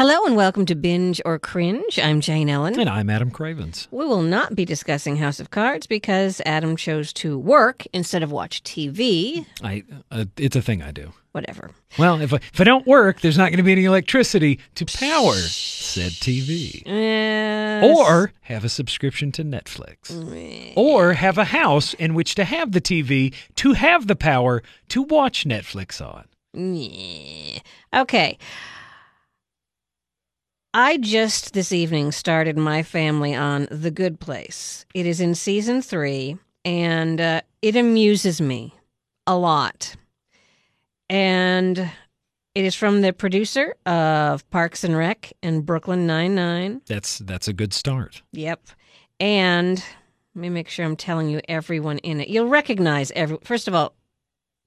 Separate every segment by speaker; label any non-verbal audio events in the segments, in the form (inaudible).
Speaker 1: Hello and welcome to Binge or Cringe. I'm Jane Ellen.
Speaker 2: And I'm Adam Cravens.
Speaker 1: We will not be discussing House of Cards because Adam chose to work instead of watch TV.
Speaker 2: I uh, it's a thing I do.
Speaker 1: Whatever.
Speaker 2: Well, if I, if I don't work, there's not going to be any electricity to power said TV.
Speaker 1: Yes.
Speaker 2: Or have a subscription to Netflix. Or have a house in which to have the TV to have the power to watch Netflix on.
Speaker 1: Yeah. Okay. I just this evening started my family on The Good Place. It is in season three, and uh, it amuses me a lot. And it is from the producer of Parks and Rec and Brooklyn Nine Nine.
Speaker 2: That's that's a good start.
Speaker 1: Yep. And let me make sure I'm telling you everyone in it. You'll recognize every. First of all,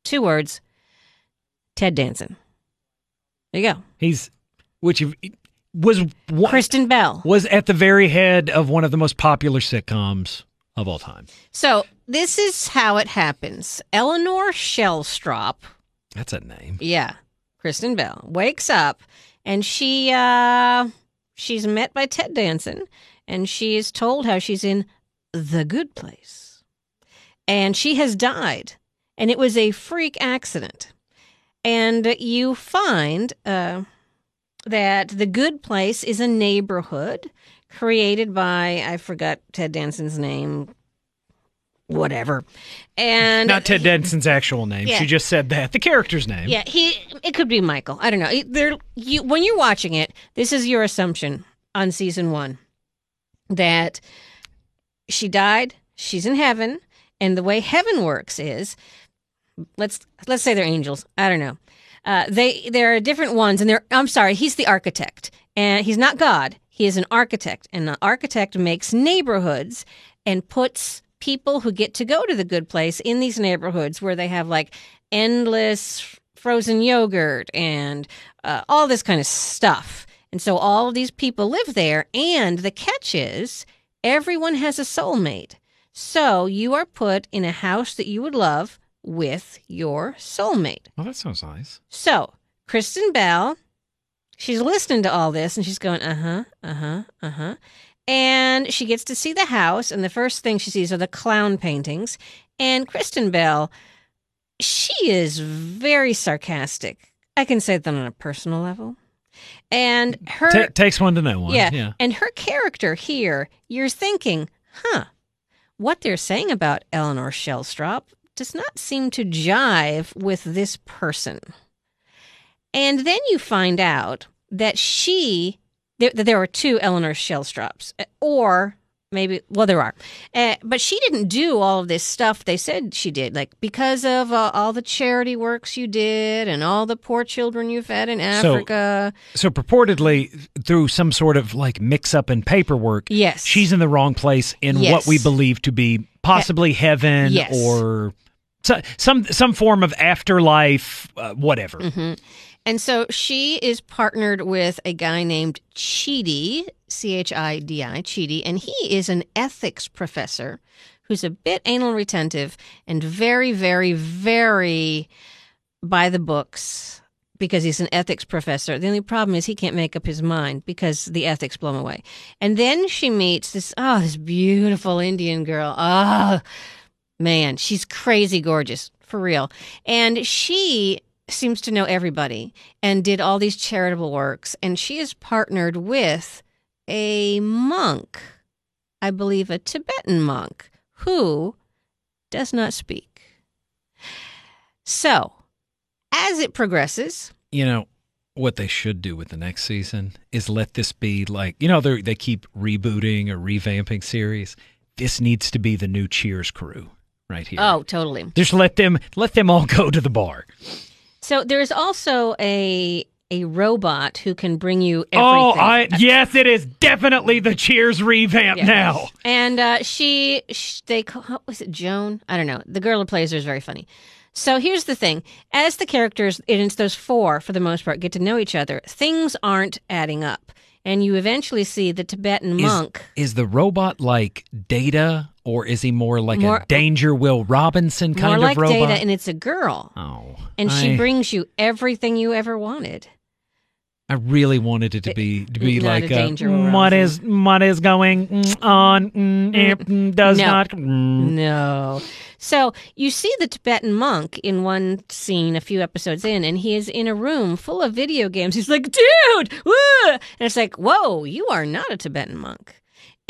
Speaker 1: two words: Ted Danson. There you go.
Speaker 2: He's which of- was one,
Speaker 1: Kristen Bell.
Speaker 2: was at the very head of one of the most popular sitcoms of all time.
Speaker 1: So this is how it happens. Eleanor Shellstrop,
Speaker 2: That's a name.
Speaker 1: yeah, Kristen Bell wakes up and she uh she's met by Ted Danson and she is told how she's in the good place. And she has died and it was a freak accident. And you find uh that the good place is a neighborhood created by I forgot Ted Danson's name whatever. And
Speaker 2: Not Ted Danson's actual name.
Speaker 1: Yeah.
Speaker 2: She just said that. The character's name.
Speaker 1: Yeah, he. It could be Michael. I don't know. There, you when you're watching it, this is your assumption on season one that she died. She's in heaven, and the way heaven works is, let's let's say they're angels. I don't know. Uh, they there are different ones, and they're. I'm sorry, he's the architect, and he's not God. He is an architect, and the architect makes neighborhoods and puts people who get to go to the good place in these neighborhoods where they have like endless frozen yogurt and uh, all this kind of stuff. And so all of these people live there. And the catch is everyone has a soulmate. So you are put in a house that you would love with your soulmate.
Speaker 2: Well, that sounds nice.
Speaker 1: So Kristen Bell, she's listening to all this and she's going, uh huh, uh huh, uh huh. And she gets to see the house, and the first thing she sees are the clown paintings. And Kristen Bell, she is very sarcastic. I can say that on a personal level. And her
Speaker 2: Ta takes one to know one.
Speaker 1: yeah.
Speaker 2: yeah.
Speaker 1: And her character here, you're thinking, huh, what they're saying about Eleanor Shellstrop does not seem to jive with this person. And then you find out that she, there, that there are two Eleanor Shellstrops, or maybe, well, there are. Uh, but she didn't do all of this stuff they said she did, like because of uh, all the charity works you did and all the poor children you fed in
Speaker 2: So-
Speaker 1: Africa.
Speaker 2: So purportedly, through some sort of like mix up in paperwork,
Speaker 1: Yes.
Speaker 2: she's in the wrong place in
Speaker 1: Yes.
Speaker 2: what we believe to be possibly heaven
Speaker 1: Yes.
Speaker 2: or so, some some form of afterlife, uh, whatever.
Speaker 1: Mm-hmm. And so she is partnered with a guy named Chidi, C H I D I, Chidi, and he is an ethics professor who's a bit anal retentive and very, very, very by the books because he's an ethics professor. The only problem is he can't make up his mind because the ethics blow him away. And then she meets this, oh, this beautiful Indian girl. Oh, man, she's crazy gorgeous for real. And she seems to know everybody and did all these charitable works. And she is partnered with a monk, I believe a Tibetan monk, who does not speak. So, as it progresses,
Speaker 2: You know what they should do with the next season is let this be like you know they they keep rebooting or revamping series. This needs to be the new Cheers crew right here.
Speaker 1: oh, totally.
Speaker 2: just let them let them all go to the bar.
Speaker 1: So there is also a a robot who can bring you everything.
Speaker 2: Oh, I yes, it is definitely the Cheers revamp
Speaker 1: Yeah.
Speaker 2: now.
Speaker 1: And uh, she, sh they call, what was it Joan? I don't know. The girl who plays her is very funny. So here's the thing: as the characters, and it's those four for the most part, get to know each other, things aren't adding up, and you eventually see the Tibetan
Speaker 2: Is-
Speaker 1: monk.
Speaker 2: Is the robot like Data, or is he more like
Speaker 1: More-
Speaker 2: a Danger Will Robinson kind
Speaker 1: More
Speaker 2: of
Speaker 1: like
Speaker 2: robot?
Speaker 1: Data, and it's a girl,
Speaker 2: oh,
Speaker 1: and she brings you everything you ever wanted.
Speaker 2: I really wanted it to be to be
Speaker 1: Not a
Speaker 2: like
Speaker 1: danger
Speaker 2: "Mm,
Speaker 1: around
Speaker 2: what
Speaker 1: him."
Speaker 2: is what is going on mm, (laughs) does
Speaker 1: No.
Speaker 2: not mm."
Speaker 1: No. So you see the Tibetan monk in one scene a few episodes in, and he is in a room full of video games. He's like, dude, woo! and it's like, whoa, you are not a Tibetan monk.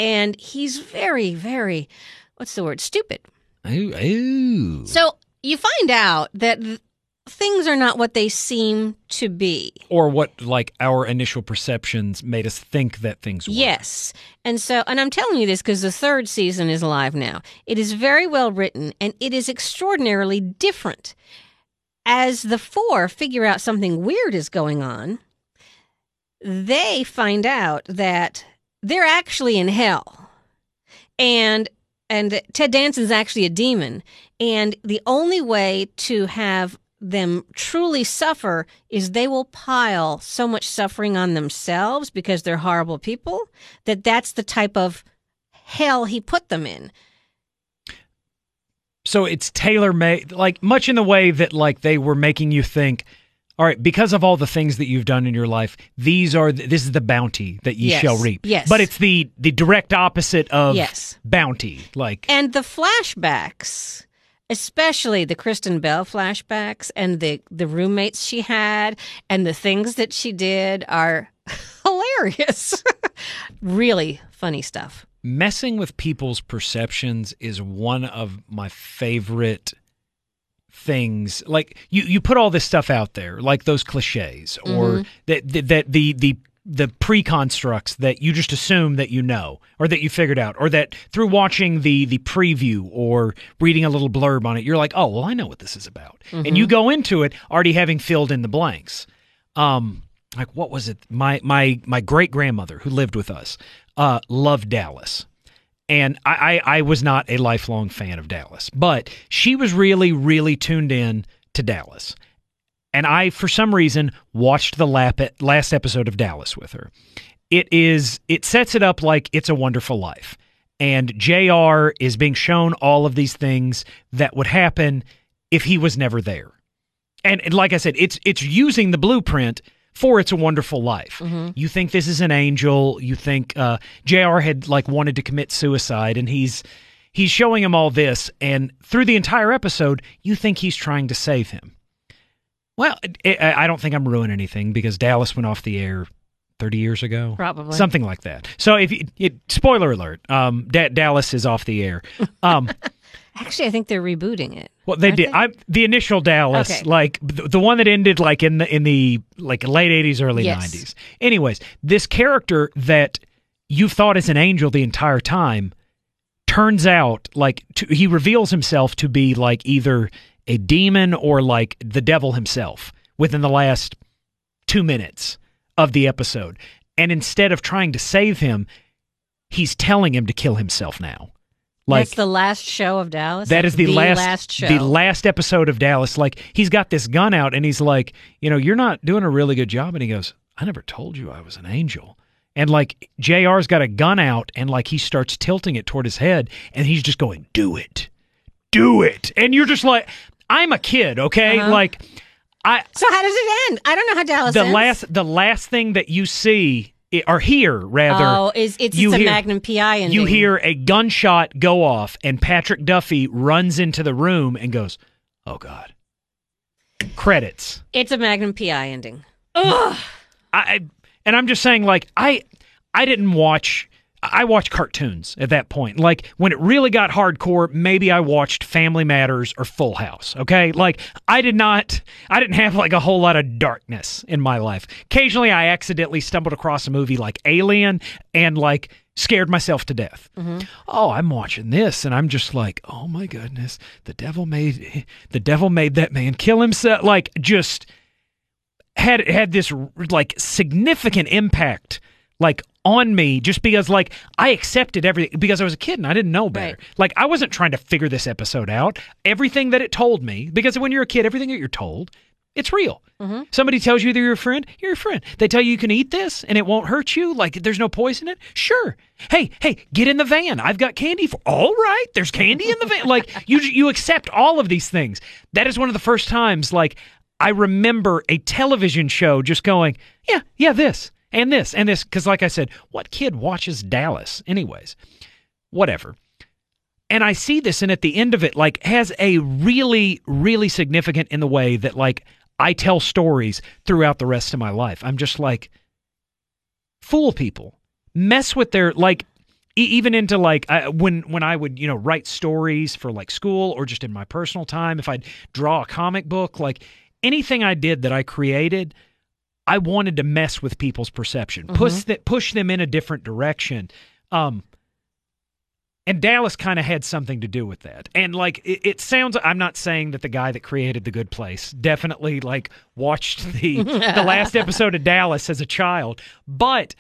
Speaker 1: And he's very, very, what's the word? Stupid.
Speaker 2: Ooh, ooh.
Speaker 1: So you find out that th- things are not what they seem to be.
Speaker 2: or what like our initial perceptions made us think that things were.
Speaker 1: Yes. And so, and I'm telling you this because the third season is live now. It is very well written and it is extraordinarily different. As the four figure out something weird is going on, they find out that they're actually in hell. And and Ted Danson's actually a demon. And the only way to have them truly suffer is they will pile so much suffering on themselves because they're horrible people that that's the type of hell he put them in.
Speaker 2: So it's tailor made, like much in the way that like they were making you think. All right, because of all the things that you've done in your life, these are the, this is the bounty that ye
Speaker 1: Yes,
Speaker 2: shall reap.
Speaker 1: yes.
Speaker 2: but it's the the direct opposite of
Speaker 1: Yes.
Speaker 2: bounty. Like
Speaker 1: And the flashbacks, especially the Kristen Bell flashbacks and the the roommates she had and the things that she did are (laughs) hilarious. (laughs) really funny stuff.
Speaker 2: messing with people's perceptions is one of my favorite things like you you put all this stuff out there like those cliches or that that that the the the pre-constructs that you just assume that you know or that you figured out or that through watching the the preview or reading a little blurb on it you're like oh well I know what this is about. And you go into it already having filled in the blanks. Um like what was it? My my my great grandmother who lived with us uh loved Dallas and I, I I was not a lifelong fan of Dallas but she was really really tuned in to Dallas. And I for some reason watched the last episode of Dallas with her. It is it sets it up like it's a wonderful life. And JR is being shown all of these things that would happen if he was never there. And, and like I said, it's it's using the blueprint for It's a Wonderful Life. You think this is an angel. You think uh, Jr. had like wanted to commit suicide, and he's he's showing him all this, and through the entire episode, you think he's trying to save him. Well, I I don't think I'm ruining anything because Dallas went off the air 30 years ago,
Speaker 1: Probably.
Speaker 2: something like that. So if you, it, spoiler alert, um, Da- Dallas is off the air. Um, (laughs)
Speaker 1: Actually, I think they're rebooting it.
Speaker 2: Well, they did.
Speaker 1: they?
Speaker 2: I the initial Dallas,
Speaker 1: Okay.
Speaker 2: like the, the one that ended like in the in the like late eighties, early
Speaker 1: Yes.
Speaker 2: nineties. Anyways, this character that you've thought is an angel the entire time turns out like to, he reveals himself to be like either a demon or like the devil himself within the last two minutes of the episode. And instead of trying to save him, he's telling him to kill himself now. Like
Speaker 1: That's the last show of Dallas.
Speaker 2: that is
Speaker 1: That's
Speaker 2: the, last,
Speaker 1: show.
Speaker 2: the last episode of Dallas. Like he's got this gun out and he's like, you know, you're not doing a really good job. And he goes, I never told you I was an angel. And like JR's got a gun out and like he starts tilting it toward his head and he's just going, do it, do it. And you're just like, I'm a kid, okay?
Speaker 1: Uh-huh.
Speaker 2: Like I,
Speaker 1: so how does it end? I don't know how Dallas
Speaker 2: the
Speaker 1: ends.
Speaker 2: last, the last thing that you see or hear rather,
Speaker 1: oh, is it's,
Speaker 2: you
Speaker 1: it's a
Speaker 2: hear-
Speaker 1: Magnum PI ending.
Speaker 2: you hear a gunshot go off and Patrick Duffy runs into the room and goes, "Oh God!" Credits.
Speaker 1: it's a Magnum PI ending. Ugh.
Speaker 2: I- and I'm just saying, like I I didn't watch. I watched cartoons at that point. Like when it really got hardcore, maybe I watched Family Matters or Full House. Okay, like I did not. I didn't have like a whole lot of darkness in my life. Occasionally, I accidentally stumbled across a movie like Alien and like scared myself to death. Mm-hmm. Oh, I'm watching this and I'm just like, oh my goodness, the devil made the devil made that man kill himself. Like just had had this like significant impact like on me just because like I accepted everything because I was a kid and I didn't know better.
Speaker 1: Right.
Speaker 2: Like I wasn't trying to figure this episode out. Everything that it told me because when you're a kid everything that you're told it's real. Mm-hmm. Somebody tells you they're your friend, you're a friend. They tell you you can eat this and it won't hurt you, like there's no poison in it. Sure. Hey, hey, get in the van. I've got candy for. All right, there's candy in the van. Like (laughs) you, you accept all of these things. That is one of the first times, like I remember a television show just going, yeah, yeah, this and this and this. Because, like I said, what kid watches Dallas, anyways? Whatever. And I see this, and at the end of it, like, has a really, really significant in the way that, like, I tell stories throughout the rest of my life. I'm just like, fool people, mess with their, like, even into like uh, when when I would you know write stories for like school or just in my personal time if I'd draw a comic book like anything I did that I created I wanted to mess with people's perception
Speaker 1: Mm-hmm.
Speaker 2: push that push them in a different direction um and Dallas kind of had something to do with that. And like it, it sounds I'm not saying that the guy that created The Good Place definitely like watched (laughs) the the last episode of Dallas as a child, but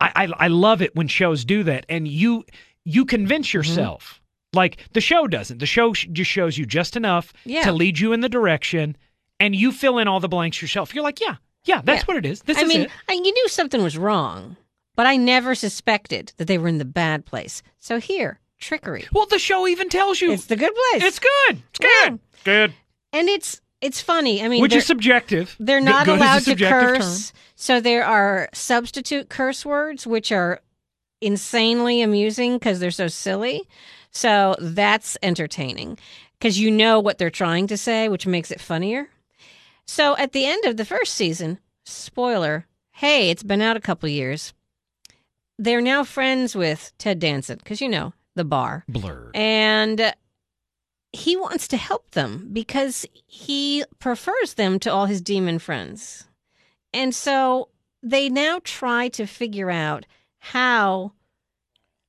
Speaker 2: I, I I love it when shows do that and you you convince
Speaker 1: Mm-hmm.
Speaker 2: yourself. Like the show doesn't. The show sh- just shows you just enough
Speaker 1: Yeah.
Speaker 2: to lead you in the direction and you fill in all the blanks yourself. You're like, yeah, yeah, that's
Speaker 1: Yeah.
Speaker 2: what it is. This
Speaker 1: I
Speaker 2: is
Speaker 1: mean,
Speaker 2: it.
Speaker 1: I, you knew something was wrong, but I never suspected that they were in the bad place. So here, trickery.
Speaker 2: Well, the show even tells you
Speaker 1: It's the good place.
Speaker 2: it's good. It's good.
Speaker 1: Yeah.
Speaker 2: Good.
Speaker 1: and it's it's funny. I mean,
Speaker 2: Which is subjective.
Speaker 1: they're not
Speaker 2: good
Speaker 1: allowed to
Speaker 2: subjective term.
Speaker 1: curse. So there are substitute curse words, which are insanely amusing because they're so silly. So that's entertaining because you know what they're trying to say, which makes it funnier. So at the end of the first season, spoiler, hey, it's been out a couple years. They're now friends with Ted Danson because you know the bar
Speaker 2: Blurred.
Speaker 1: and he wants to help them because he prefers them to all his demon friends. And so they now try to figure out how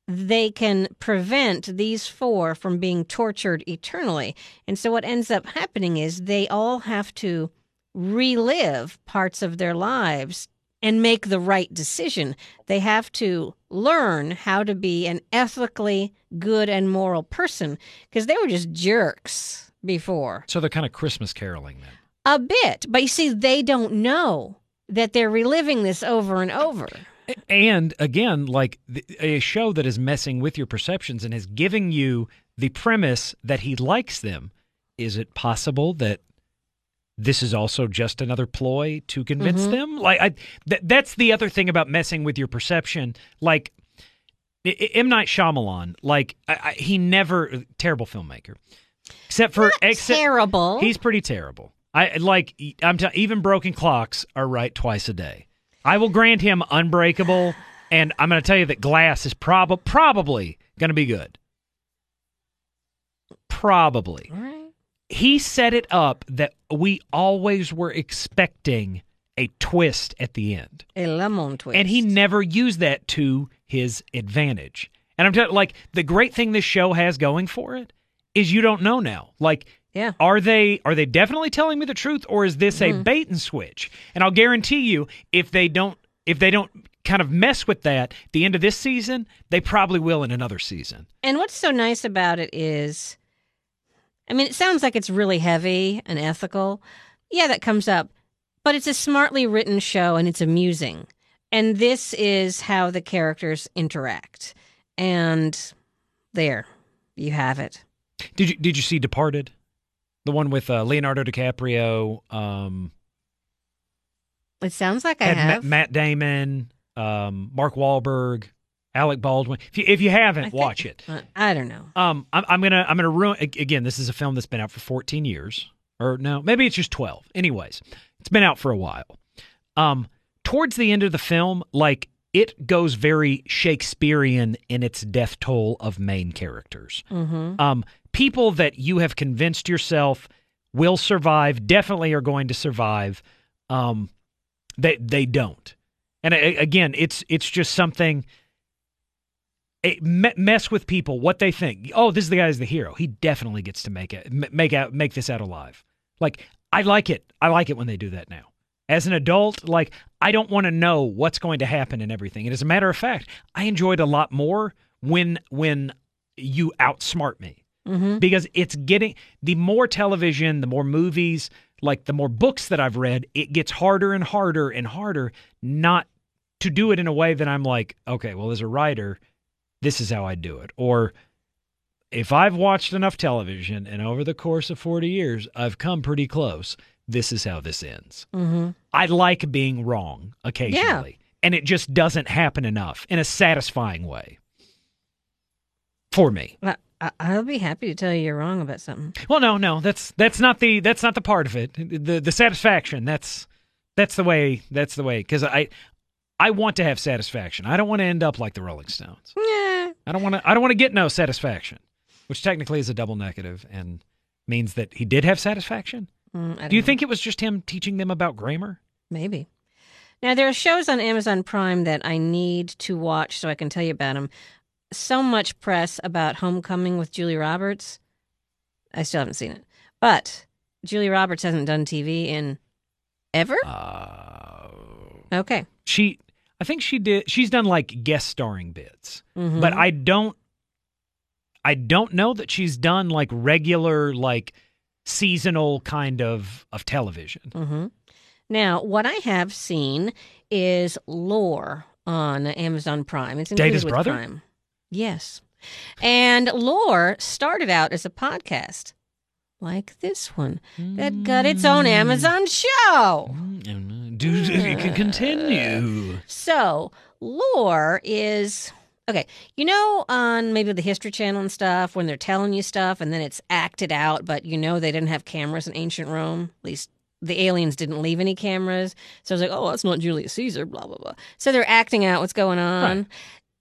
Speaker 1: they can prevent these four from being tortured eternally. And so what ends up happening is they all have to relive parts of their lives and make the right decision. They have to learn how to be an ethically good and moral person because they were just jerks before.
Speaker 2: So they're kind of Christmas caroling then.
Speaker 1: A bit. But you see, they don't know that they're reliving this over and over.
Speaker 2: And again, like a show that is messing with your perceptions and is giving you the premise that he likes them. Is it possible that this is also just another ploy to convince
Speaker 1: Mhm.
Speaker 2: them? Like, I, th- that's the other thing about messing with your perception. Like, M Night Shyamalan, like I, I, he never terrible filmmaker, except for except
Speaker 1: Terrible.
Speaker 2: He's pretty terrible. I like. I'm t- even broken clocks are right twice a day. I will grant him Unbreakable, and I'm going to tell you that Glass is prob- probably going to be good. Probably.
Speaker 1: All right.
Speaker 2: He set it up that we always were expecting a twist at the end.
Speaker 1: A lemon twist.
Speaker 2: And he never used that to his advantage. And I'm telling like the great thing this show has going for it is you don't know now. Like
Speaker 1: Yeah.
Speaker 2: are they are they definitely telling me the truth or is this
Speaker 1: Mm-hmm.
Speaker 2: a bait and switch? And I'll guarantee you if they don't if they don't kind of mess with that at the end of this season, they probably will in another season.
Speaker 1: And what's so nice about it is, I mean, it sounds like it's really heavy and ethical. Yeah, that comes up. But it's a smartly written show and it's amusing. And this is how the characters interact. And there, you have it.
Speaker 2: Did you did you see Departed? The one with uh, Leonardo DiCaprio, um,
Speaker 1: It sounds like I have.
Speaker 2: Matt Damon, um, Mark Wahlberg, Alec Baldwin. If you if you haven't,
Speaker 1: think-
Speaker 2: watch it.
Speaker 1: I don't know.
Speaker 2: Um, I'm, I'm gonna I'm gonna ruin again. This is a film that's been out for 14 years, or no, maybe it's just 12. Anyways, it's been out for a while. Um, towards the end of the film, like it goes very Shakespearean in its death toll of main characters.
Speaker 1: Mm-hmm.
Speaker 2: Um, people that you have convinced yourself will survive definitely are going to survive. Um, they they don't. And again, it's it's just something. It mess with people what they think. Oh, this is the guy who's the hero. He definitely gets to make it make out make this out alive. Like I like it. I like it when they do that now. As an adult, like I don't want to know what's going to happen and everything. And as a matter of fact, I enjoyed a lot more when when you outsmart me
Speaker 1: Mm-hmm.
Speaker 2: because it's getting the more television, the more movies, like the more books that I've read, it gets harder and harder and harder not to do it in a way that I'm like, okay, well, as a writer, this is how I do it. Or if I've watched enough television and over the course of 40 years, I've come pretty close, this is how this ends.
Speaker 1: Mm-hmm.
Speaker 2: I like being wrong occasionally, and it just doesn't happen enough in a satisfying way for me.
Speaker 1: I'll be happy to tell you you're wrong about something.
Speaker 2: Well, no, no, that's that's not the that's not the part of it. The the satisfaction that's that's the way that's the way because I I want to have satisfaction. I don't want to end up like the Rolling Stones.
Speaker 1: Yeah.
Speaker 2: I don't want to I don't want to get no satisfaction, which technically is a double negative and means that he did have satisfaction.
Speaker 1: Mm,
Speaker 2: Do you
Speaker 1: know.
Speaker 2: think it was just him teaching them about grammar?
Speaker 1: Maybe. Now, there are shows on Amazon Prime that I need to watch so I can tell you about them. So much press about Homecoming with Julia Roberts. I still haven't seen it. But Julia Roberts hasn't done TV in ever?
Speaker 2: Uh,
Speaker 1: Okay.
Speaker 2: she I think she did she's done like guest starring bits.
Speaker 1: Mhm.
Speaker 2: But I don't I don't know that she's done like regular like seasonal kind of of television.
Speaker 1: hmm Now, what I have seen is Lore on Amazon Prime. It's
Speaker 2: Data's brother?
Speaker 1: Prime. Yes. And Lore started out as a podcast like this one that got its own Amazon show.
Speaker 2: Mm, Do you can (laughs) continue.
Speaker 1: So, lore is okay. You know, on maybe the History Channel and stuff, when they're telling you stuff and then it's acted out, but you know they didn't have cameras in ancient Rome. At least the aliens didn't leave any cameras. So I was like, oh, that's not Julius Caesar. Blah blah blah. So they're acting out what's going on.
Speaker 2: Right.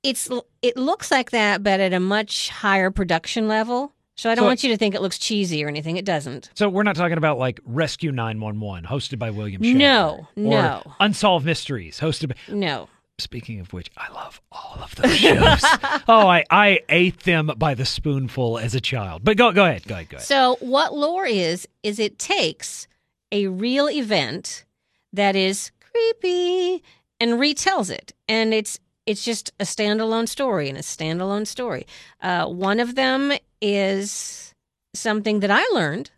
Speaker 1: It's it looks like that, but at a much higher production level. So I don't
Speaker 2: So-
Speaker 1: want you to think it looks cheesy or anything. It doesn't.
Speaker 2: So we're not talking about like Rescue 911 hosted by William Shatner.
Speaker 1: No,
Speaker 2: or
Speaker 1: no.
Speaker 2: Unsolved Mysteries hosted by
Speaker 1: No.
Speaker 2: Speaking of which, I love all of those shows. (laughs) oh, I, I ate them by the spoonful as a child. But go go ahead, go ahead, go ahead.
Speaker 1: So, what lore is, is it takes a real event that is creepy and retells it. And it's it's just a standalone story and a standalone story. Uh, one of them is something that I learned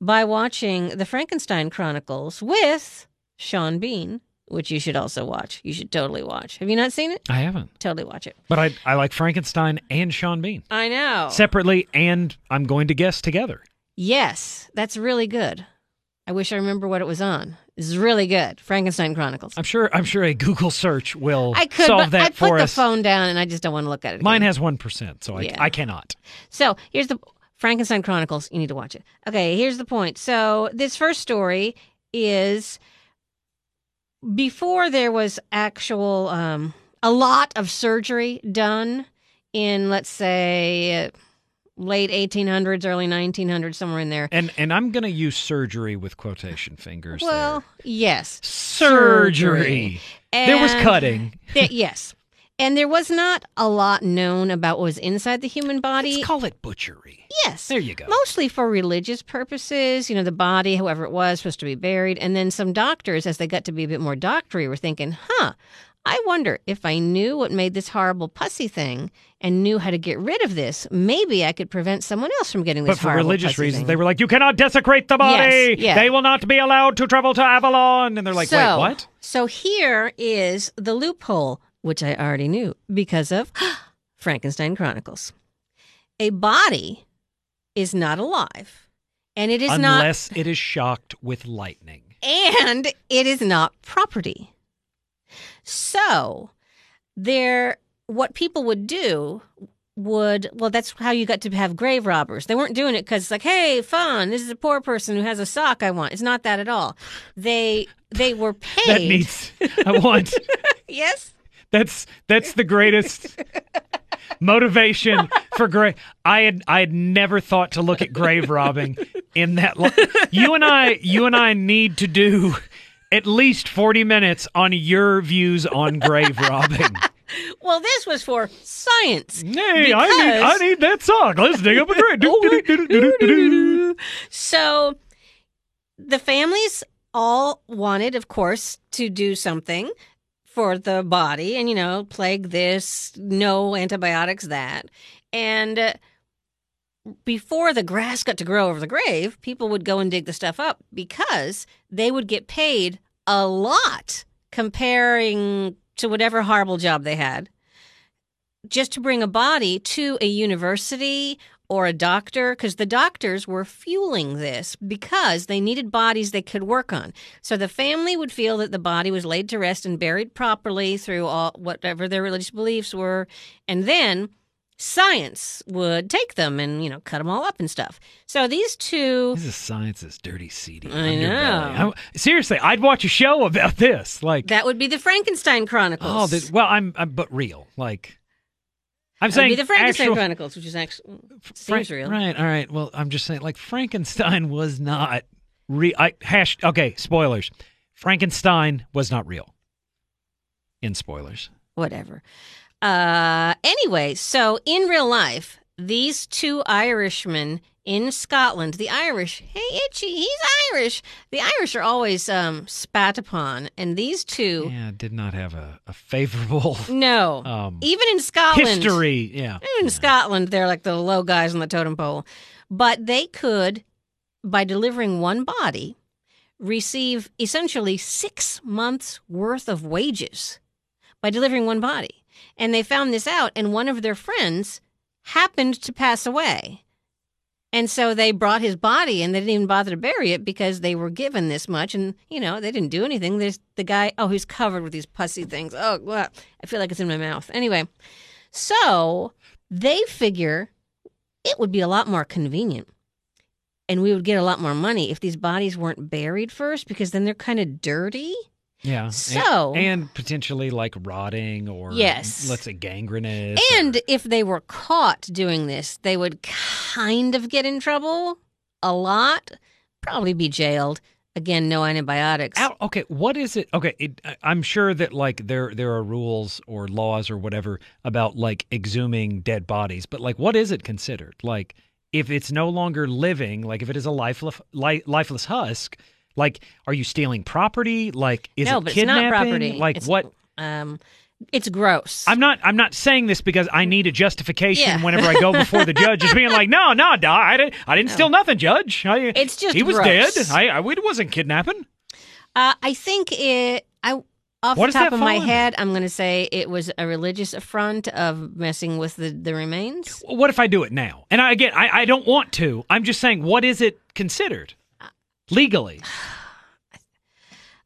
Speaker 1: by watching the Frankenstein Chronicles with Sean Bean, which you should also watch. You should totally watch. Have you not seen it?
Speaker 2: I haven't,
Speaker 1: Totally watch it.
Speaker 2: but I I like Frankenstein and Sean Bean
Speaker 1: I know.
Speaker 2: separately, and I'm going to guess together.
Speaker 1: Yes, that's really good. I wish I remember what it was on. It's really good. Frankenstein Chronicles.
Speaker 2: I'm sure I'm sure a Google search will
Speaker 1: I could,
Speaker 2: solve that
Speaker 1: I put
Speaker 2: for
Speaker 1: the
Speaker 2: us.
Speaker 1: phone down and I just don't want to look at it. Again.
Speaker 2: Mine has one percent, so I
Speaker 1: Yeah.
Speaker 2: I cannot.
Speaker 1: So here's the Frankenstein Chronicles. You need to watch it. Okay, here's the point. So this first story is before there was actual um, a lot of surgery done in let's say late 1800s, early 1900s, somewhere in there.
Speaker 2: And and I'm gonna use surgery with quotation fingers.
Speaker 1: Well,
Speaker 2: there.
Speaker 1: yes,
Speaker 2: surgery. There was cutting. (laughs)
Speaker 1: There- yes. And there was not a lot known about what was inside the human body.
Speaker 2: Let's call it butchery.
Speaker 1: yes.
Speaker 2: There you go.
Speaker 1: Mostly for religious purposes. You know, the body, whoever it was, supposed to be buried. And then some doctors, as they got to be a bit more doctory, were thinking, huh, I wonder if I knew what made this horrible pussy thing and knew how to get rid of this, maybe I could prevent someone else from getting this
Speaker 2: But for religious reasons,
Speaker 1: thing.
Speaker 2: they were like, "You cannot desecrate the body.
Speaker 1: Yes, yeah.
Speaker 2: They will not be allowed to travel to Avalon." And they're like,
Speaker 1: so,
Speaker 2: "Wait, what?"
Speaker 1: So here is the loophole, which I already knew because of (gasps) Frankenstein Chronicles. A body is not alive, and it is not,
Speaker 2: Unless it is shocked with lightning.
Speaker 1: and it is not property. So there, what people would do would well that's how you got to have grave robbers they weren't doing it because it's like hey fun this is a poor person who has a sock i want it's not that at all they they were (laughs) paid
Speaker 2: That needs. I want. (laughs)
Speaker 1: yes
Speaker 2: That's that's the greatest motivation for grave. I had I had never thought to look at grave robbing in that. You and I, you and I need to do at least forty minutes on your views on (laughs) grave robbing.
Speaker 1: well this was for science
Speaker 2: Hey, I need I need that sock. Let's dig up a grave. (laughs)
Speaker 1: So the families all wanted of course to do something for the body and you know plague this no antibiotics that and uh, before the grass got to grow over the grave people would go and dig the stuff up because they would get paid a lot comparing to whatever horrible job they had just to bring a body to a university or a doctor because the doctors were fueling this because they needed bodies they could work on. So the family would feel that the body was laid to rest and buried properly through all whatever their religious beliefs were, and then science would take them and you know cut them all up and stuff. So these two,
Speaker 2: This is science's dirty, seedy.
Speaker 1: I know.
Speaker 2: I- seriously, I'd watch a show about this. Like,
Speaker 1: that would be the Frankenstein Chronicles.
Speaker 2: oh, this, well, I'm, I'm, but real. Like, I'm
Speaker 1: That would
Speaker 2: saying
Speaker 1: be the Frankenstein
Speaker 2: actual,
Speaker 1: Chronicles, which is actually seems real.
Speaker 2: Right, all right. Well, I'm just saying, like, Frankenstein was not real. I hash. Okay, spoilers. Frankenstein was not real. In spoilers.
Speaker 1: whatever. Uh, anyway, so in real life, these two Irishmen in Scotland, the Irish, hey Itchy, he's Irish. The Irish are always um, spat upon, and these two,
Speaker 2: Yeah, did not have a, a favorable
Speaker 1: no,
Speaker 2: um,
Speaker 1: even in Scotland,
Speaker 2: history. Yeah.
Speaker 1: even in Scotland, they're like the low guys on the totem pole. But they could, by delivering one body, receive essentially six months worth of wages by delivering one body. And they found this out, and one of their friends happened to pass away. And so they brought his body and they didn't even bother to bury it because they were given this much. And, you know, they didn't do anything. There's the guy, oh, he's covered with these pussy things. Oh, well, I feel like it's in my mouth. Anyway, so they figure it would be a lot more convenient and we would get a lot more money if these bodies weren't buried first because then they're kind of dirty.
Speaker 2: Yeah.
Speaker 1: So-
Speaker 2: and, and potentially like rotting or
Speaker 1: Yes.
Speaker 2: let's say gangrenous.
Speaker 1: And
Speaker 2: or-
Speaker 1: if they were caught doing this, they would kind of get in trouble a lot, probably be jailed. Again, no antibiotics.
Speaker 2: Ow, okay, what is it? Okay, it, I'm sure that like there there are rules or laws or whatever about like exhuming dead bodies, but like what is it considered? Like if it's no longer living, like if it is a lifeless li- lifeless husk, like are you stealing property? Like is
Speaker 1: no,
Speaker 2: it
Speaker 1: but it's
Speaker 2: kidnapping?
Speaker 1: not property.
Speaker 2: Like
Speaker 1: It's-
Speaker 2: what?
Speaker 1: Um, it's gross.
Speaker 2: I'm not. I'm not saying this because I need a justification
Speaker 1: Yeah.
Speaker 2: whenever I go before the judge, just being like, "No, no, no I didn't. I didn't steal nothing, Judge. I,
Speaker 1: It's just
Speaker 2: he was
Speaker 1: gross.
Speaker 2: dead. I, I it wasn't kidnapping.
Speaker 1: Uh, I think it. I off
Speaker 2: What
Speaker 1: the top of my
Speaker 2: under?
Speaker 1: head, I'm going to say it was a religious affront of messing with the, the remains.
Speaker 2: What if I do it now? And I, again, I, I don't want to. I'm just saying, what is it considered legally?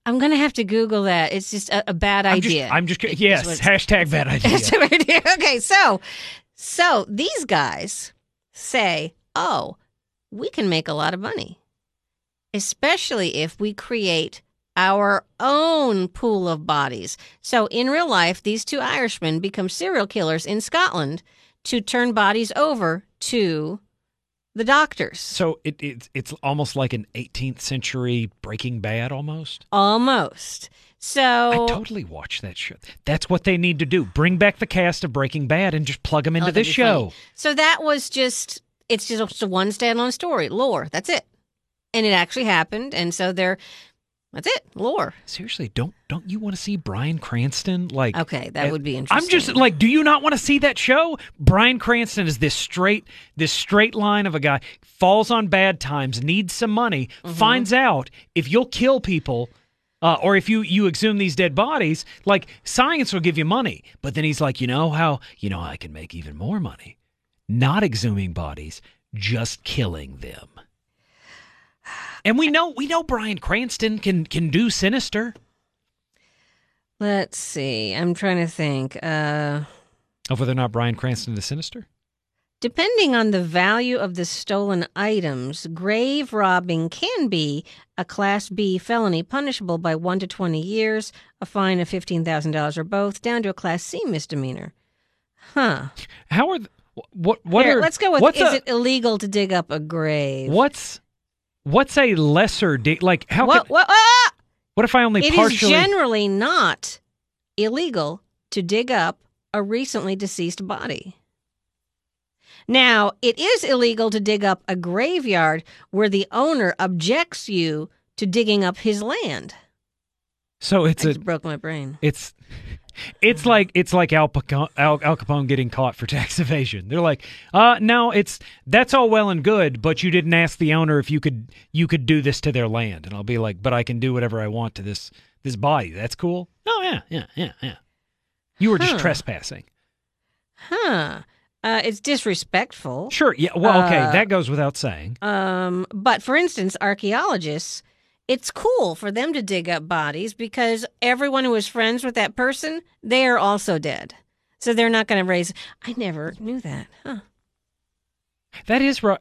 Speaker 1: I'm going to have to Google that. It's just a, a bad
Speaker 2: I'm just-
Speaker 1: idea.
Speaker 2: I'm just, yes. Hashtag bad (laughs) idea.
Speaker 1: That's a bad idea. okay, so so these guys say, "Oh, we can make a lot of money, especially if we create our own pool of bodies." So in real life, these two Irishmen become serial killers in Scotland to turn bodies over to the doctors.
Speaker 2: So it, it's it's almost like an 18th century Breaking Bad, almost.
Speaker 1: Almost. So
Speaker 2: I totally watch that show. That's what they need to do. Bring back the cast of Breaking Bad and just plug them oh, into
Speaker 1: Oh,
Speaker 2: this
Speaker 1: be funny.
Speaker 2: show.
Speaker 1: So that was just it's just a one standalone story, lore. That's it. And it actually happened, and so they're that's it, lore.
Speaker 2: Seriously, don't don't you want to see Bryan Cranston? Like,
Speaker 1: Okay, that would be interesting.
Speaker 2: I'm just like, do you not want to see that show? Bryan Cranston is this straight, this straight line of a guy falls on bad times, needs some money,
Speaker 1: Mm-hmm.
Speaker 2: finds out if you'll kill people. Uh, or if you you exhume these dead bodies, like science will give you money, but then he's like, you know how you know I can make even more money, not exhuming bodies, just killing them. And we know we know Bryan Cranston can can do sinister.
Speaker 1: Let's see. I'm trying to think. Uh
Speaker 2: Of whether or not Bryan Cranston is sinister.
Speaker 1: Depending on the value of the stolen items, grave robbing can be a Class B felony punishable by 1 to 20 years, a fine of $15,000 or both, down to a Class C misdemeanor. Huh.
Speaker 2: How are th- what what
Speaker 1: Here,
Speaker 2: are
Speaker 1: let's go with
Speaker 2: what's
Speaker 1: is
Speaker 2: a,
Speaker 1: it illegal to dig up a grave?
Speaker 2: what's what's a lesser di- like how
Speaker 1: What,
Speaker 2: could,
Speaker 1: what, ah!
Speaker 2: what if I only
Speaker 1: It is
Speaker 2: partially
Speaker 1: generally not illegal to dig up a recently deceased body. Now, it is illegal to dig up a graveyard where the owner objects you to digging up his land.
Speaker 2: so it's
Speaker 1: I
Speaker 2: a
Speaker 1: just broke my brain.
Speaker 2: it's it's like it's like Al Capone, Al, Al Capone getting caught for (laughs) tax evasion. They're like, uh, no, it's that's all well and good, but you didn't ask the owner if you could you could do this to their land, and I'll be like, but I can do whatever I want to this this body. That's cool. Oh yeah, yeah, yeah, yeah. You were just
Speaker 1: Huh.
Speaker 2: trespassing.
Speaker 1: Huh. Uh, it's disrespectful.
Speaker 2: Sure. Yeah. Well, okay,
Speaker 1: Uh,
Speaker 2: that goes without saying.
Speaker 1: Um, but for instance, archaeologists, it's cool for them to dig up bodies because everyone who was friends with that person, they are also dead. So they're not going to raise. I never knew that. Huh.
Speaker 2: That is right.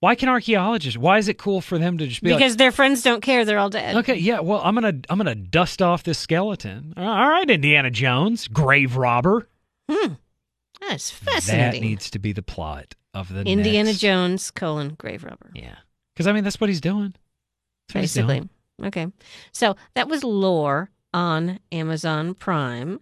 Speaker 2: Why can archaeologists? Why is it cool for them to just be
Speaker 1: Because their friends don't care; they're all dead.
Speaker 2: okay, yeah, well, I'm gonna I'm gonna dust off this skeleton. All right, Indiana Jones, grave robber.
Speaker 1: Hmm. That's fascinating.
Speaker 2: That needs to be the plot of the
Speaker 1: Indiana
Speaker 2: next-
Speaker 1: Jones colon grave robber.
Speaker 2: Yeah, because I mean that's what he's doing. That's what he's doing.
Speaker 1: Basically. Okay. So that was Lore on Amazon Prime.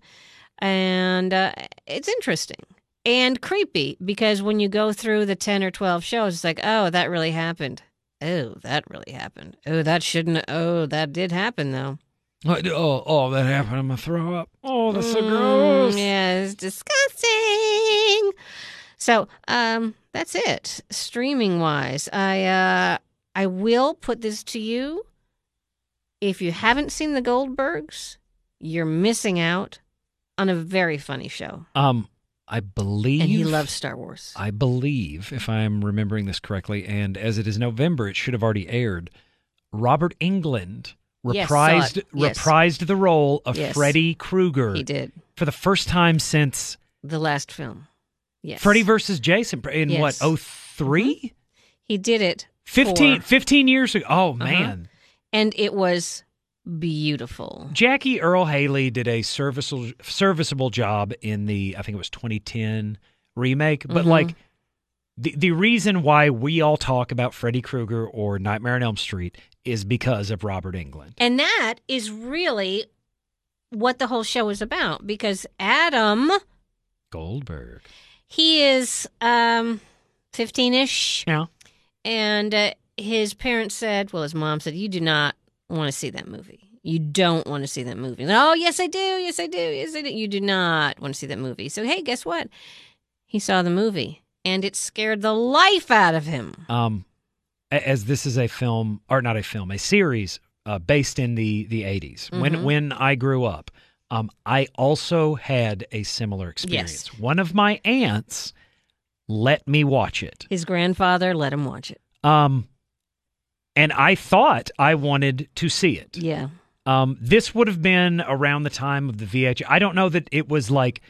Speaker 1: And uh, it's interesting and creepy because when you go through the 10 or 12 shows, it's like, oh, that really happened. Oh, that really happened. Oh, that shouldn't. Oh, that did happen, though.
Speaker 2: What- Oh, oh, that happened. I'm gonna throw up. Oh, that's so
Speaker 1: Mm,
Speaker 2: gross.
Speaker 1: Yeah, it's disgusting. So, um, that's it. Streaming wise, I uh, I will put this to you. If you haven't seen the Goldbergs, you're missing out on a very funny show.
Speaker 2: Um, I believe,
Speaker 1: And he loves Star Wars.
Speaker 2: I believe, if I'm remembering this correctly, and as it is November, it should have already aired. Robert Englund
Speaker 1: Yes,
Speaker 2: reprised.
Speaker 1: Yes.
Speaker 2: reprised the role of
Speaker 1: Yes.
Speaker 2: Freddy Krueger
Speaker 1: he did
Speaker 2: for the first time since
Speaker 1: the last film. Yes,
Speaker 2: Freddy versus Jason in what
Speaker 1: Yes. Mm-hmm.
Speaker 2: 03?
Speaker 1: He did it
Speaker 2: 15, 15 years ago. Oh
Speaker 1: Uh-huh.
Speaker 2: man.
Speaker 1: and it was beautiful.
Speaker 2: Jackie Earle Haley did a serviceable serviceable job in the I think it was 2010 remake, but
Speaker 1: Mhm.
Speaker 2: like the the reason why we all talk about Freddy Krueger or Nightmare on Elm Street is because of Robert Englund.
Speaker 1: And that is really what the whole show is about because Adam,
Speaker 2: Goldberg.
Speaker 1: he is um 15ish
Speaker 2: Yeah.
Speaker 1: And uh, his parents said, well his mom said you do not want to see that movie. You don't want to see that movie. Oh, yes I do. Yes I do. Yes I do. You do not want to see that movie. So hey, guess what? He saw the movie and it scared the life out of him.
Speaker 2: Um as this is a film or not a film, a series uh, based in the the 80s. When
Speaker 1: Mhm.
Speaker 2: when I grew up, um I also had a similar experience. One of my aunts let me watch it.
Speaker 1: His grandfather let him watch it.
Speaker 2: Um, and I thought I wanted to see it.
Speaker 1: Yeah.
Speaker 2: Um, this would have been around the time of the VH. I don't know that it was like,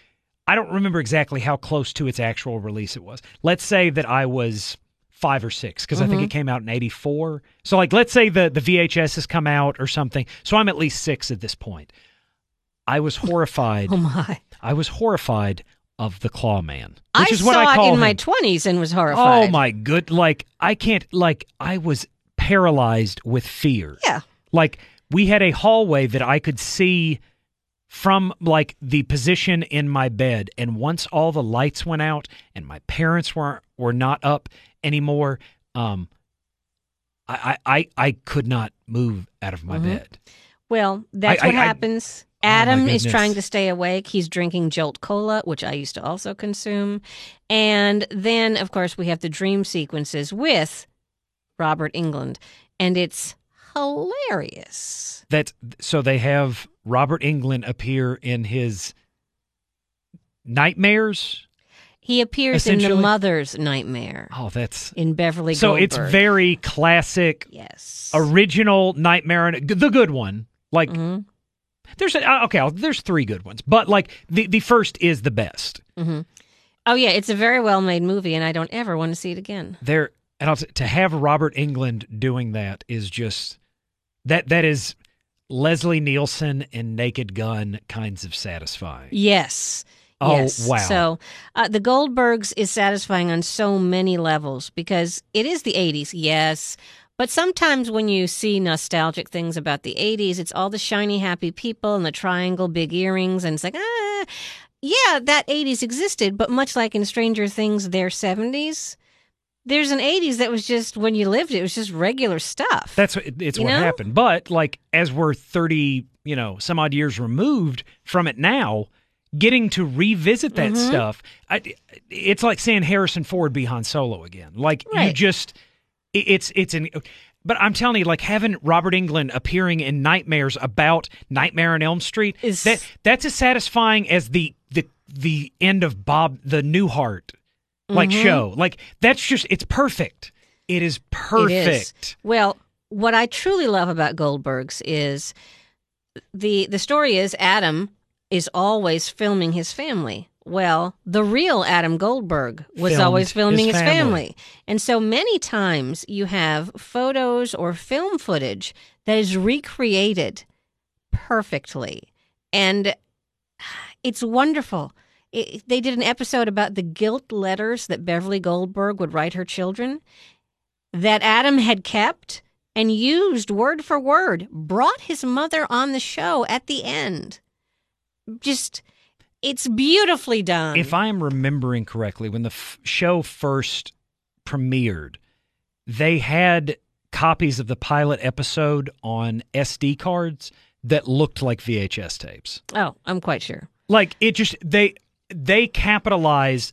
Speaker 2: I don't remember exactly how close to its actual release it was. Let's say that I was five or six because I think it came out in 84. So, like, let's say the, the VHS has come out or something. So I'm at least six at this point. I was (laughs) horrified.
Speaker 1: Oh my.
Speaker 2: I was horrified of the Claw Man,
Speaker 1: I
Speaker 2: which is what
Speaker 1: saw
Speaker 2: I call
Speaker 1: it in my 20s and was horrified.
Speaker 2: Oh my good! Like I can't. Like I was paralyzed with fear.
Speaker 1: Yeah.
Speaker 2: Like we had a hallway that I could see from like the position in my bed, and once all the lights went out and my parents were were not up anymore, um, I I I, I could not move out of my
Speaker 1: Mhm.
Speaker 2: bed.
Speaker 1: Well, that's
Speaker 2: I-
Speaker 1: what
Speaker 2: I- I- Oh,
Speaker 1: Adam is trying to stay awake. He's drinking Jolt Cola, which I used to also consume. And then, of course, we have the dream sequences with Robert Englund. And it's hilarious.
Speaker 2: That so they have Robert Englund appear in his nightmares.
Speaker 1: He appears in the mother's nightmare
Speaker 2: Oh, that's
Speaker 1: in Beverly
Speaker 2: so
Speaker 1: Goldberg.
Speaker 2: it's very classic
Speaker 1: Yes.
Speaker 2: original nightmare the good one like
Speaker 1: Mhm,
Speaker 2: there's a, uh, okay there's three good ones but like the the first is the best
Speaker 1: mhm. Oh, yeah. It's a very well made movie, and I don't ever want to see it again.
Speaker 2: there and I'll, t- to have Robert Englund doing that is just that that is Leslie Nielsen and Naked Gun kinds of satisfying
Speaker 1: Yes.
Speaker 2: Oh,
Speaker 1: yes.
Speaker 2: wow.
Speaker 1: So uh, the Goldbergs is satisfying on so many levels because it is the 80s, yes. But sometimes when you see nostalgic things about the 80s, it's all the shiny, happy people and the triangle, big earrings. And it's like, ah, yeah, that 80s existed. But much like in Stranger Things, their 70s, there's an 80s that was just, when you lived it, it was just regular stuff.
Speaker 2: That's what it's
Speaker 1: You
Speaker 2: what
Speaker 1: know?
Speaker 2: happened. But like as we're thirty, you know, some odd years removed from it now, getting to revisit that
Speaker 1: Mhm.
Speaker 2: stuff, I, it's like seeing Harrison Ford be Han Solo again. Like you just, it's it's an. But I'm telling you, like having Robert Englund appearing in nightmares about Nightmare on Elm Street,
Speaker 1: Is-
Speaker 2: that that's as satisfying as the the the end of Bob the Newhart like mm-hmm. show. Like that's just it's perfect. It is perfect.
Speaker 1: It is. Well, what I truly love about Goldbergs is the the story is Adam is always filming his family. Well, the real Adam Goldberg was
Speaker 2: Filmed
Speaker 1: always filming
Speaker 2: his
Speaker 1: his,
Speaker 2: family.
Speaker 1: family. And so many times you have photos or film footage that is recreated perfectly. And it's wonderful. It, they did an episode about the guilt letters that Beverly Goldberg would write her children that Adam had kept and used word for word, brought his mother on the show at the end. Just, it's beautifully done.
Speaker 2: If I am remembering correctly, when the f- show first premiered, they had copies of the pilot episode on SD cards that looked like VHS tapes.
Speaker 1: oh, I'm quite sure.
Speaker 2: Like it just they they capitalized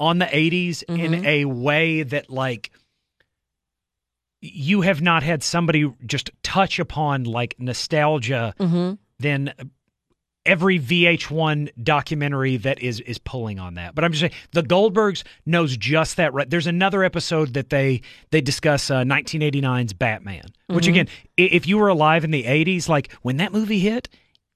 Speaker 2: on the 80s in
Speaker 1: Mhm.
Speaker 2: a way that like you have not had somebody just touch upon like nostalgia
Speaker 1: hmm
Speaker 2: than every VH1 documentary that is is pulling on that. But I'm just saying the Goldbergs knows just that right. There's another episode that they they discuss uh, 1989's Batman, which
Speaker 1: Mhm.
Speaker 2: again, if you were alive in the 80s, like when that movie hit,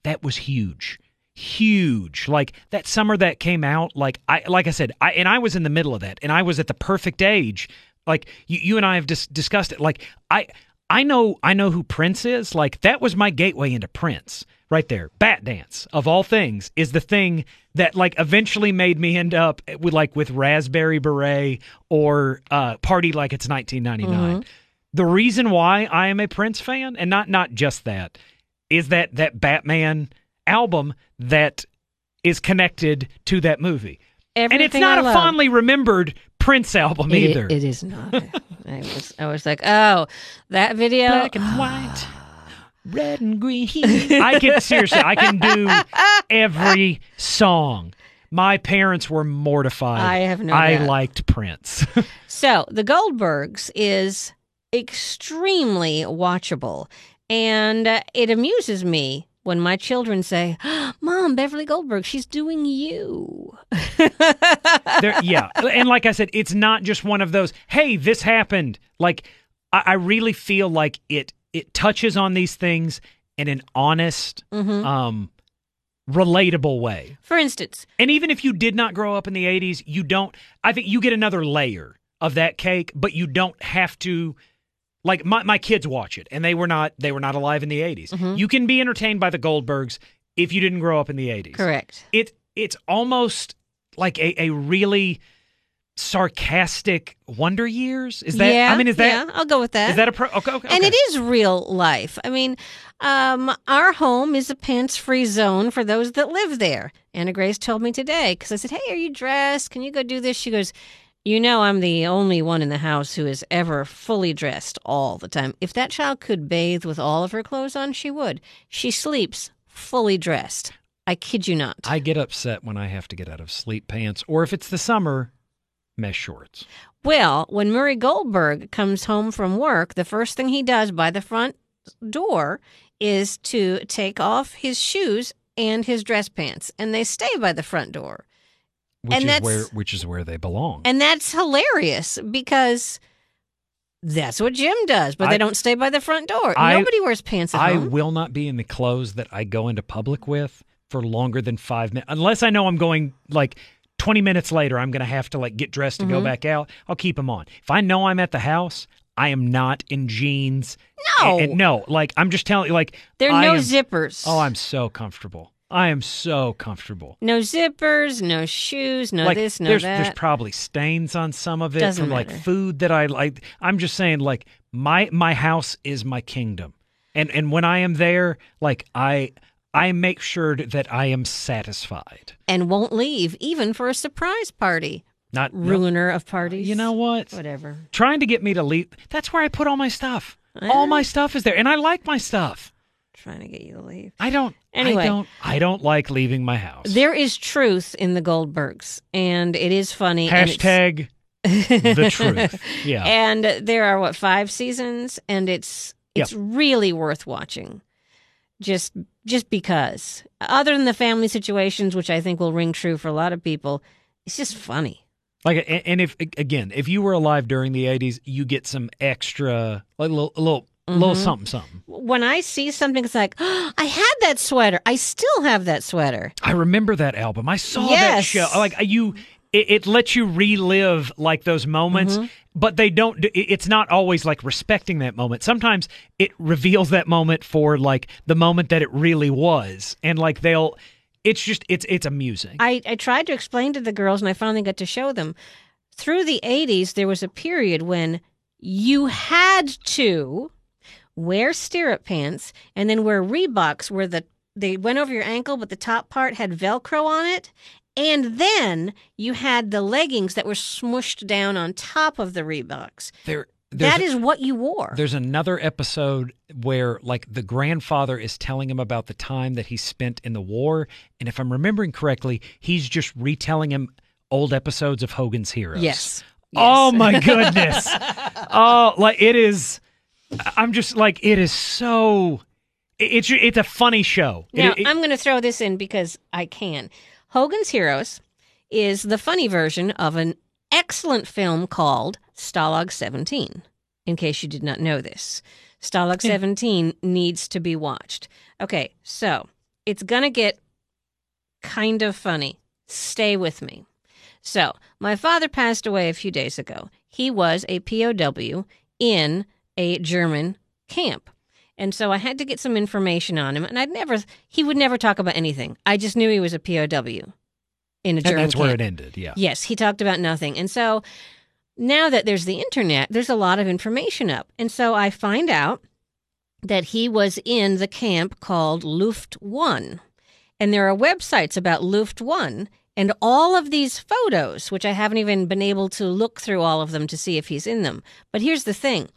Speaker 2: that was huge. Huge. Like that summer that came out, like I like I said, I and I was in the middle of that and I was at the perfect age. Like you, you and I have dis- discussed it. Like I I know I know who Prince is. Like that was my gateway into Prince right there. Batdance of all things is the thing that like eventually made me end up with like with Raspberry Beret or uh, Party Like It's 1999. The reason why I am a Prince fan and not not just that is that that Batman album that is connected to that movie. and it's not
Speaker 1: I
Speaker 2: a
Speaker 1: love.
Speaker 2: fondly remembered Prince album
Speaker 1: It-
Speaker 2: either.
Speaker 1: it is not. I was, I was like, oh, that video.
Speaker 2: black and white, red and green. (laughs) I can seriously, I can do every song. My parents were mortified.
Speaker 1: I have no
Speaker 2: I
Speaker 1: doubt.
Speaker 2: liked Prince. (laughs)
Speaker 1: So, The Goldbergs is extremely watchable, and uh, it amuses me when my children say, (gasps) "Mom, Beverly Goldberg, she's doing you." (laughs)
Speaker 2: There- yeah, and like I said, it's not just one of those. Hey, this happened. Like I, I really feel like it. It touches on these things in an honest,
Speaker 1: Mhm.
Speaker 2: um, relatable way.
Speaker 1: For instance,
Speaker 2: And even if you did not grow up in the 80s, you don't I think you get another layer of that cake, but you don't have to like my my kids watch it and they were not they were not alive in the 80s.
Speaker 1: Mhm.
Speaker 2: You can be entertained by the Goldbergs if you didn't grow up in the 80s.
Speaker 1: correct.
Speaker 2: It it's almost like a, a really sarcastic Wonder Years. Is that
Speaker 1: yeah,
Speaker 2: I mean is that
Speaker 1: yeah, I'll go with that.
Speaker 2: is that a pro okay, okay,
Speaker 1: And
Speaker 2: okay.
Speaker 1: it is real life. I mean, um, our home is a pants free zone for those that live there. Anna Grace told me today because I said, Hey, are you dressed? Can you go do this? She goes, You know, I'm the only one in the house who is ever fully dressed all the time. If that child could bathe with all of her clothes on, she would. She sleeps fully dressed. I kid you not.
Speaker 2: I get upset when I have to get out of sleep pants or if it's the summer mesh shorts.
Speaker 1: Well, when Murray Goldberg comes home from work, the first thing he does by the front door is to take off his shoes and his dress pants, and they stay by the front door.
Speaker 2: Which
Speaker 1: And
Speaker 2: is
Speaker 1: that's-
Speaker 2: where which is where they belong.
Speaker 1: And that's hilarious because that's what Jim does, but
Speaker 2: I-
Speaker 1: they don't stay by the front door.
Speaker 2: I-
Speaker 1: Nobody wears pants at home.
Speaker 2: I
Speaker 1: home.
Speaker 2: will not be in the clothes that I go into public with for longer than five minutes, unless I know I'm going like 20 minutes later. I'm going to have to like get dressed to go
Speaker 1: Mhm.
Speaker 2: back out. I'll keep them on. If I know I'm at the house, I am not in jeans.
Speaker 1: No.
Speaker 2: And- and no, like I'm just telling you, like
Speaker 1: there are
Speaker 2: I
Speaker 1: no
Speaker 2: am-
Speaker 1: zippers.
Speaker 2: Oh, I'm so comfortable. I am so comfortable.
Speaker 1: no zippers, no shoes, no
Speaker 2: like
Speaker 1: this, no
Speaker 2: there's
Speaker 1: that.
Speaker 2: there's probably stains on some of it
Speaker 1: Doesn't
Speaker 2: from like food that I like. I'm just saying like my my house is my kingdom. And and when I am there, like I I make sure that I am satisfied.
Speaker 1: and won't leave even for a surprise party.
Speaker 2: Not no-
Speaker 1: Ruiner of parties.
Speaker 2: you know what?
Speaker 1: Whatever.
Speaker 2: Trying to get me to leave. That's where I put all my stuff. All my stuff is there and I like my stuff.
Speaker 1: Trying to get you to leave.
Speaker 2: I don't
Speaker 1: Anyway.
Speaker 2: I don't I don't like leaving my house.
Speaker 1: There is truth in the Goldbergs, and it is funny.
Speaker 2: Hashtag (laughs) the truth. Yeah.
Speaker 1: And there are what five seasons, and it's
Speaker 2: Yep.
Speaker 1: it's really worth watching. Just just because, other than the family situations, which I think will ring true for a lot of people, it's just funny.
Speaker 2: Like, and if again, if you were alive during the '80s, you get some extra, like a little, a little, a little
Speaker 1: Mm-hmm.
Speaker 2: something, something.
Speaker 1: When I see something, it's like, oh, (gasps) I had that sweater. I still have that sweater.
Speaker 2: I remember that album. I saw that show. Like you, it, it lets you relive like those moments,
Speaker 1: Mm-hmm.
Speaker 2: but they don't. It's not always like respecting that moment. Sometimes it reveals that moment for like the moment that it really was, and like they'll. It's just it's it's amusing.
Speaker 1: I, I tried to explain to the girls, and I finally got to show them. Through the 80s, there was a period when you had to wear stirrup pants and then wear Reeboks where the they went over your ankle, but the top part had Velcro on it. And then you had the leggings that were smushed down on top of the Reeboks.
Speaker 2: there,
Speaker 1: That is what you wore.
Speaker 2: There's another episode where, like, the grandfather is telling him about the time that he spent in the war, and if I'm remembering correctly, he's just retelling him old episodes of Hogan's Heroes.
Speaker 1: Yes.
Speaker 2: Oh my (laughs) goodness. oh, like it is. I'm just like it is so. It's it's a funny show. It- it-
Speaker 1: I'm going to throw this in because I can. Hogan's Heroes is the funny version of an excellent film called Stalag 17, in case you did not know this. Stalag 17 needs to be watched. Okay, so it's going to get kind of funny. Stay with me. So, my father passed away a few days ago. He was a POW in a German camp. And so I had to get some information on him. And I'd never, he would never talk about anything. I just knew he was a POW in a
Speaker 2: and
Speaker 1: German
Speaker 2: that's where
Speaker 1: camp.
Speaker 2: it ended. Yeah.
Speaker 1: Yes, he talked about nothing. And so now that there's the internet, there's a lot of information up. And so I find out that he was in the camp called Luft One. And there are websites about Luft One. And all of these photos, which I haven't even been able to look through all of them to see if he's in them. But here's the thing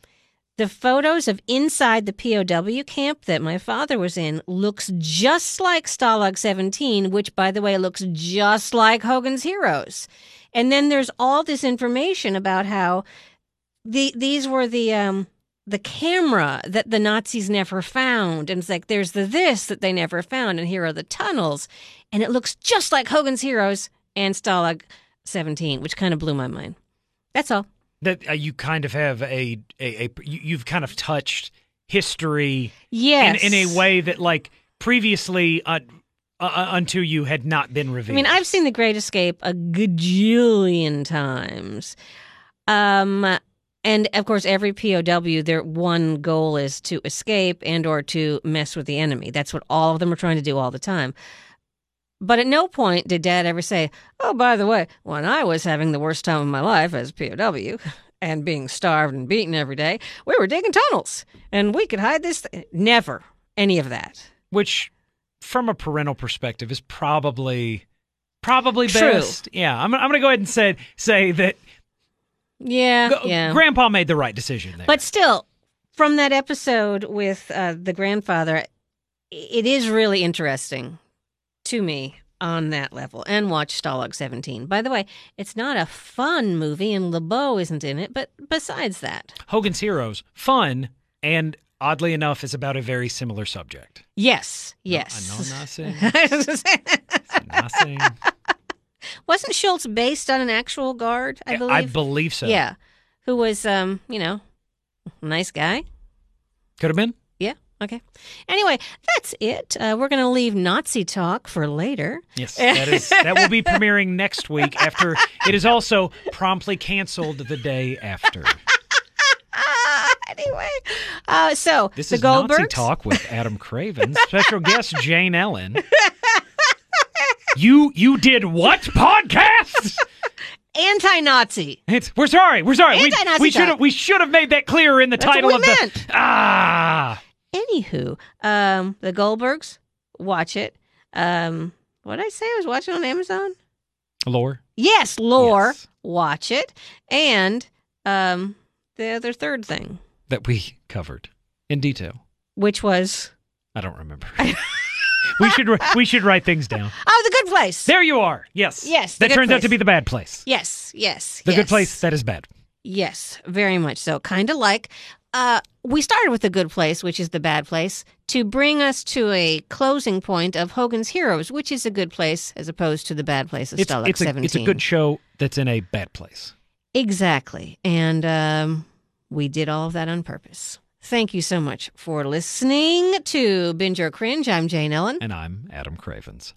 Speaker 1: the photos of inside the POW camp that my father was in looks just like Stalag 17, which, by the way, looks just like Hogan's Heroes. And then there's all this information about how the these were the um, the camera that the Nazis never found, and it's like there's the this that they never found, and here are the tunnels, and it looks just like Hogan's Heroes and Stalag 17, which kind of blew my mind. That's all.
Speaker 2: That uh, you kind of have a a, a you, you've kind of touched history
Speaker 1: Yes.
Speaker 2: in in a way that like previously uh, uh, unto you had not been revealed.
Speaker 1: I mean, I've seen The Great Escape a gajillion times. Um, and of course, every POW, their one goal is to escape and or to mess with the enemy. That's what all of them are trying to do all the time. But at no point did Dad ever say, "Oh, by the way, when I was having the worst time of my life as POW and being starved and beaten every day, we were digging tunnels and we could hide this." Th-. Never any of that.
Speaker 2: which from a parental perspective is probably probably
Speaker 1: True.
Speaker 2: best. Yeah, I'm, I'm going to go ahead and say say that
Speaker 1: Yeah,
Speaker 2: g-
Speaker 1: yeah.
Speaker 2: grandpa made the right decision there.
Speaker 1: But still, from that episode with uh, the grandfather, it is really interesting to me on that level. And watch Stalag 17. By the way, it's not a fun movie, and LeBeau isn't in it. But besides that,
Speaker 2: Hogan's Heroes, fun and oddly enough is about a very similar subject.
Speaker 1: yes, yes.
Speaker 2: no, nothing. (laughs) (laughs)
Speaker 1: Wasn't Schultz based on an actual guard? I believe.
Speaker 2: I believe so.
Speaker 1: Yeah, who was, um, you know, nice guy.
Speaker 2: Could have been.
Speaker 1: Okay. Anyway, that's it. Uh, we're going to leave Nazi talk for later.
Speaker 2: Yes, that is that will be premiering next week after it is also promptly canceled the day after. (laughs)
Speaker 1: anyway, uh, so
Speaker 2: This
Speaker 1: the
Speaker 2: is Nazi
Speaker 1: Goldbergs.
Speaker 2: Talk with Adam Craven, (laughs) special guest Jane Ellen. You you did what podcast?
Speaker 1: Anti-Nazi.
Speaker 2: It's, we're sorry. We're sorry. We,
Speaker 1: Anti-Nazi
Speaker 2: we should have we should have made that clear in the
Speaker 1: That's
Speaker 2: title
Speaker 1: we
Speaker 2: of the
Speaker 1: meant.
Speaker 2: ah.
Speaker 1: Anywho, um, the Goldbergs. Watch it. Um, what did I say? I was watching on Amazon.
Speaker 2: Lore.
Speaker 1: Yes, Lore.
Speaker 2: Yes.
Speaker 1: Watch it. And um, the other third thing,
Speaker 2: that we covered in detail.
Speaker 1: which was
Speaker 2: I don't remember. (laughs) we should we should write things down.
Speaker 1: oh, the Good Place.
Speaker 2: There you are. Yes.
Speaker 1: Yes,
Speaker 2: That turns out to be the bad place.
Speaker 1: yes, yes.
Speaker 2: The
Speaker 1: yes.
Speaker 2: good place that is bad.
Speaker 1: Yes, very much so. Kind of like uh, we started with the good place, which is the bad place, to bring us to a closing point of Hogan's Heroes, which is a good place as opposed to the bad place of
Speaker 2: It's,
Speaker 1: Stalag
Speaker 2: it's, a,
Speaker 1: 17.
Speaker 2: it's a good show that's in a bad place.
Speaker 1: Exactly. And um, we did all of that on purpose. Thank you so much for listening to Binge or Cringe. I'm Jane Ellen.
Speaker 2: And I'm Adam Cravens.